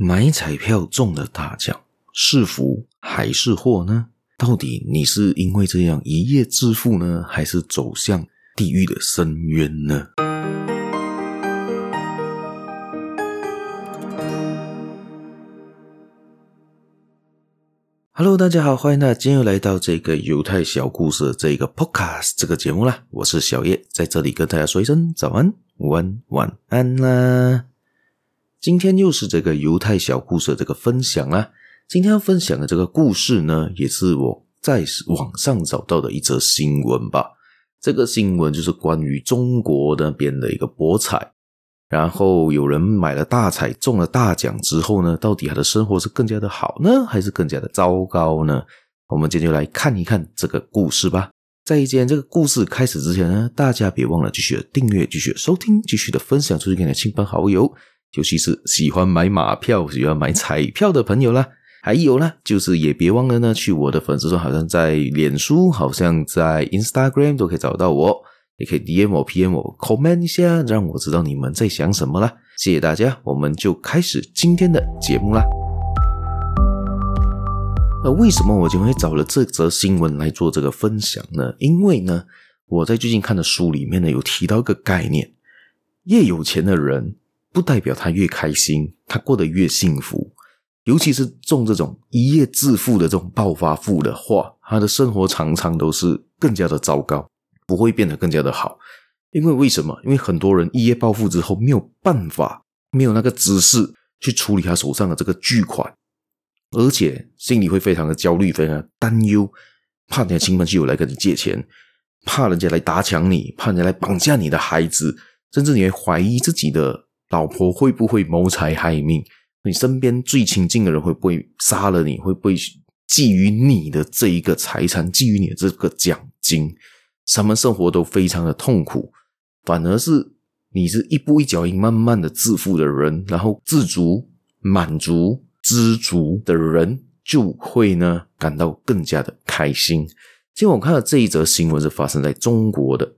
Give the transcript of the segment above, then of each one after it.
买彩票中了大奖，是福还是祸呢？到底你是因为这样一夜致富呢，还是走向地狱的深渊呢？Hello，大家好，欢迎大家今天又来到这个犹太小故事这个 Podcast 这个节目啦。我是小叶，在这里跟大家说一声早安、午安、晚安啦。今天又是这个犹太小故事的这个分享啦。今天要分享的这个故事呢，也是我在网上找到的一则新闻吧。这个新闻就是关于中国那边的一个博彩，然后有人买了大彩中了大奖之后呢，到底他的生活是更加的好呢，还是更加的糟糕呢？我们今天就来看一看这个故事吧。在今天这个故事开始之前呢，大家别忘了继续的订阅、继续的收听、继续的分享出去给你的亲朋好友。尤其是喜欢买马票、喜欢买彩票的朋友啦，还有呢，就是也别忘了呢，去我的粉丝团，好像在脸书，好像在 Instagram 都可以找到我，也可以 DM 我、PM 我、comment 一下，让我知道你们在想什么啦。谢谢大家，我们就开始今天的节目啦。那为什么我今天会找了这则新闻来做这个分享呢？因为呢，我在最近看的书里面呢，有提到一个概念，越有钱的人。不代表他越开心，他过得越幸福。尤其是中这种一夜致富的这种暴发户的话，他的生活常常都是更加的糟糕，不会变得更加的好。因为为什么？因为很多人一夜暴富之后没有办法，没有那个知识去处理他手上的这个巨款，而且心里会非常的焦虑，非常的担忧，怕你的亲朋戚友来跟你借钱，怕人家来打抢你，怕人家来绑架你的孩子，甚至你会怀疑自己的。老婆会不会谋财害命？你身边最亲近的人会不会杀了你？会不会觊觎你的这一个财产，觊觎你的这个奖金？他们生活都非常的痛苦，反而是你是一步一脚印，慢慢的致富的人，然后自足、满足、知足的人，就会呢感到更加的开心。今天我看到这一则新闻是发生在中国的，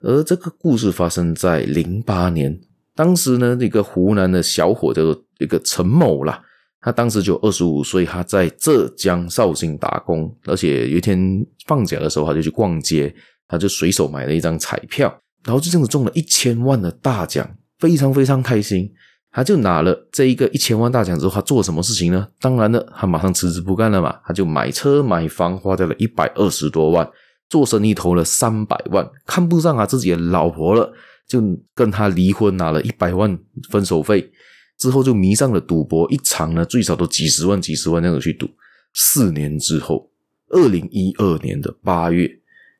而这个故事发生在零八年。当时呢，那个湖南的小伙叫做一个陈某啦，他当时就二十五岁，他在浙江绍兴打工，而且有一天放假的时候，他就去逛街，他就随手买了一张彩票，然后就这样子中了一千万的大奖，非常非常开心。他就拿了这一个一千万大奖之后，他做什么事情呢？当然了，他马上辞职不干了嘛，他就买车买房，花掉了一百二十多万，做生意投了三百万，看不上他自己的老婆了。就跟他离婚，拿了一百万分手费，之后就迷上了赌博，一场呢最少都几十万、几十万那样子去赌。四年之后，二零一二年的八月，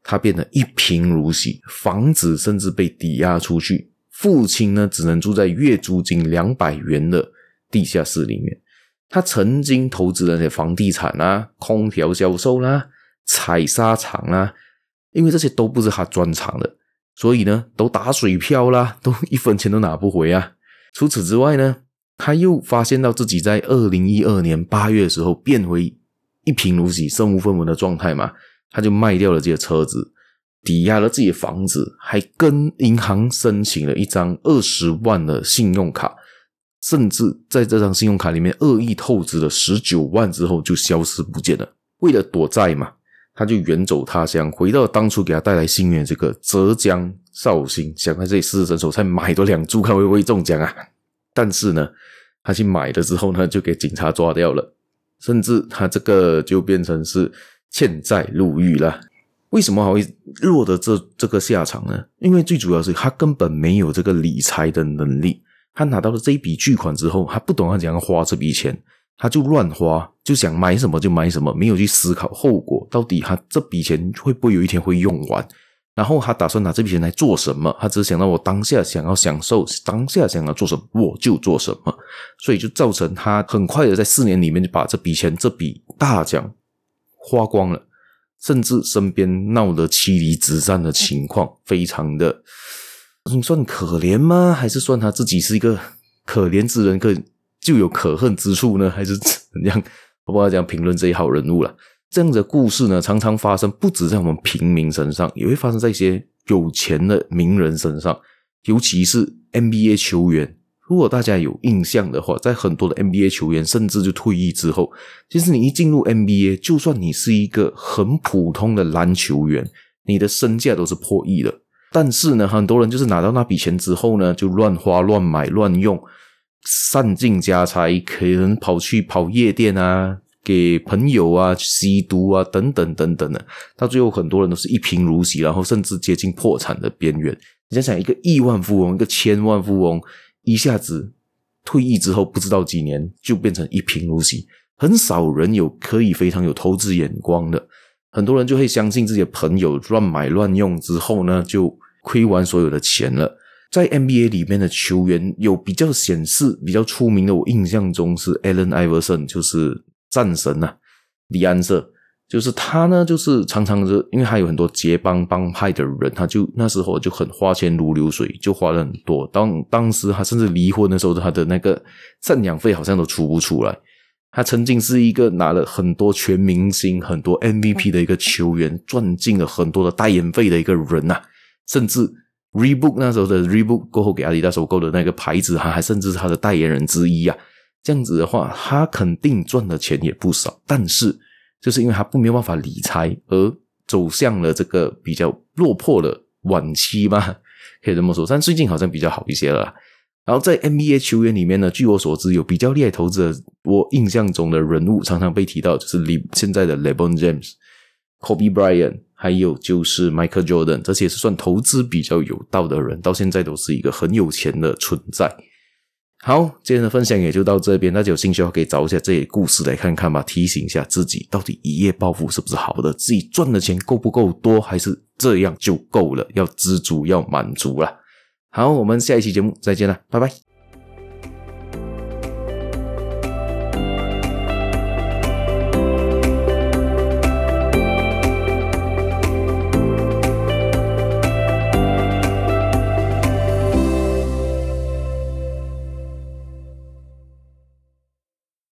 他变得一贫如洗，房子甚至被抵押出去，父亲呢只能住在月租金两百元的地下室里面。他曾经投资的那些房地产啊、空调销售啦、啊、采砂场啊，因为这些都不是他专长的。所以呢，都打水漂啦，都一分钱都拿不回啊。除此之外呢，他又发现到自己在二零一二年八月的时候变回一贫如洗、身无分文的状态嘛，他就卖掉了这些车子，抵押了自己的房子，还跟银行申请了一张二十万的信用卡，甚至在这张信用卡里面恶意透支了十九万之后就消失不见了，为了躲债嘛。他就远走他乡，回到当初给他带来幸运的这个浙江绍兴，想在这里试试身手，才买多两注，看会不会中奖啊！但是呢，他去买了之后呢，就给警察抓掉了，甚至他这个就变成是欠债入狱了。为什么还会落得这这个下场呢？因为最主要是他根本没有这个理财的能力，他拿到了这一笔巨款之后，他不懂他怎样花这笔钱。他就乱花，就想买什么就买什么，没有去思考后果，到底他这笔钱会不会有一天会用完？然后他打算拿这笔钱来做什么？他只想到我当下想要享受，当下想要做什么我就做什么，所以就造成他很快的在四年里面就把这笔钱、这笔大奖花光了，甚至身边闹得妻离子散的情况，非常的，你算可怜吗？还是算他自己是一个可怜之人？可就有可恨之处呢，还是怎样？我不知道怎样评论这一号人物了。这样的故事呢，常常发生，不止在我们平民身上，也会发生在一些有钱的名人身上，尤其是 NBA 球员如果大家有印象的话，在很多的 NBA 球员甚至就退役之后，其实你一进入 NBA，就算你是一个很普通的篮球员，你的身价都是破亿的。但是呢，很多人就是拿到那笔钱之后呢，就乱花、乱买、乱用，散尽家财，可能跑去跑夜店啊。给朋友啊吸毒啊等等等等的，到最后很多人都是一贫如洗，然后甚至接近破产的边缘。你想想，一个亿万富翁，一个千万富翁，一下子退役之后，不知道几年就变成一贫如洗。很少人有可以非常有投资眼光的，很多人就会相信自己的朋友乱买乱用之后呢，就亏完所有的钱了。在 NBA 里面的球员有比较显示比较出名的，我印象中是 Allen Iverson，就是。战神呐、啊，李安瑟就是他呢，就是常常是，因为他有很多结帮帮派的人，他就那时候就很花钱如流水，就花了很多。当当时他甚至离婚的时候，他的那个赡养费好像都出不出来。他曾经是一个拿了很多全明星、很多 MVP 的一个球员，赚进了很多的代言费的一个人呐、啊。甚至 Reebok 那时候的 Reebok 过后给阿迪达收购的那个牌子，他还甚至是他的代言人之一啊。这样子的话，他肯定赚的钱也不少，但是就是因为他不没有办法理财，而走向了这个比较落魄的晚期嘛，可以这么说。但最近好像比较好一些了。然后在 NBA 球员里面呢，据我所知，有比较厉害投资的，我印象中的人物常常被提到，就是现在的 LeBron James、Kobe Bryant，还有就是 Michael Jordan，这些是算投资比较有道的人，到现在都是一个很有钱的存在。好，今天的分享也就到这边。大家有兴趣的话，可以找一下这些故事来看看吧，提醒一下自己，到底一夜暴富是不是好的？自己赚的钱够不够多，还是这样就够了？要知足，要满足了。好，我们下一期节目再见了，拜拜。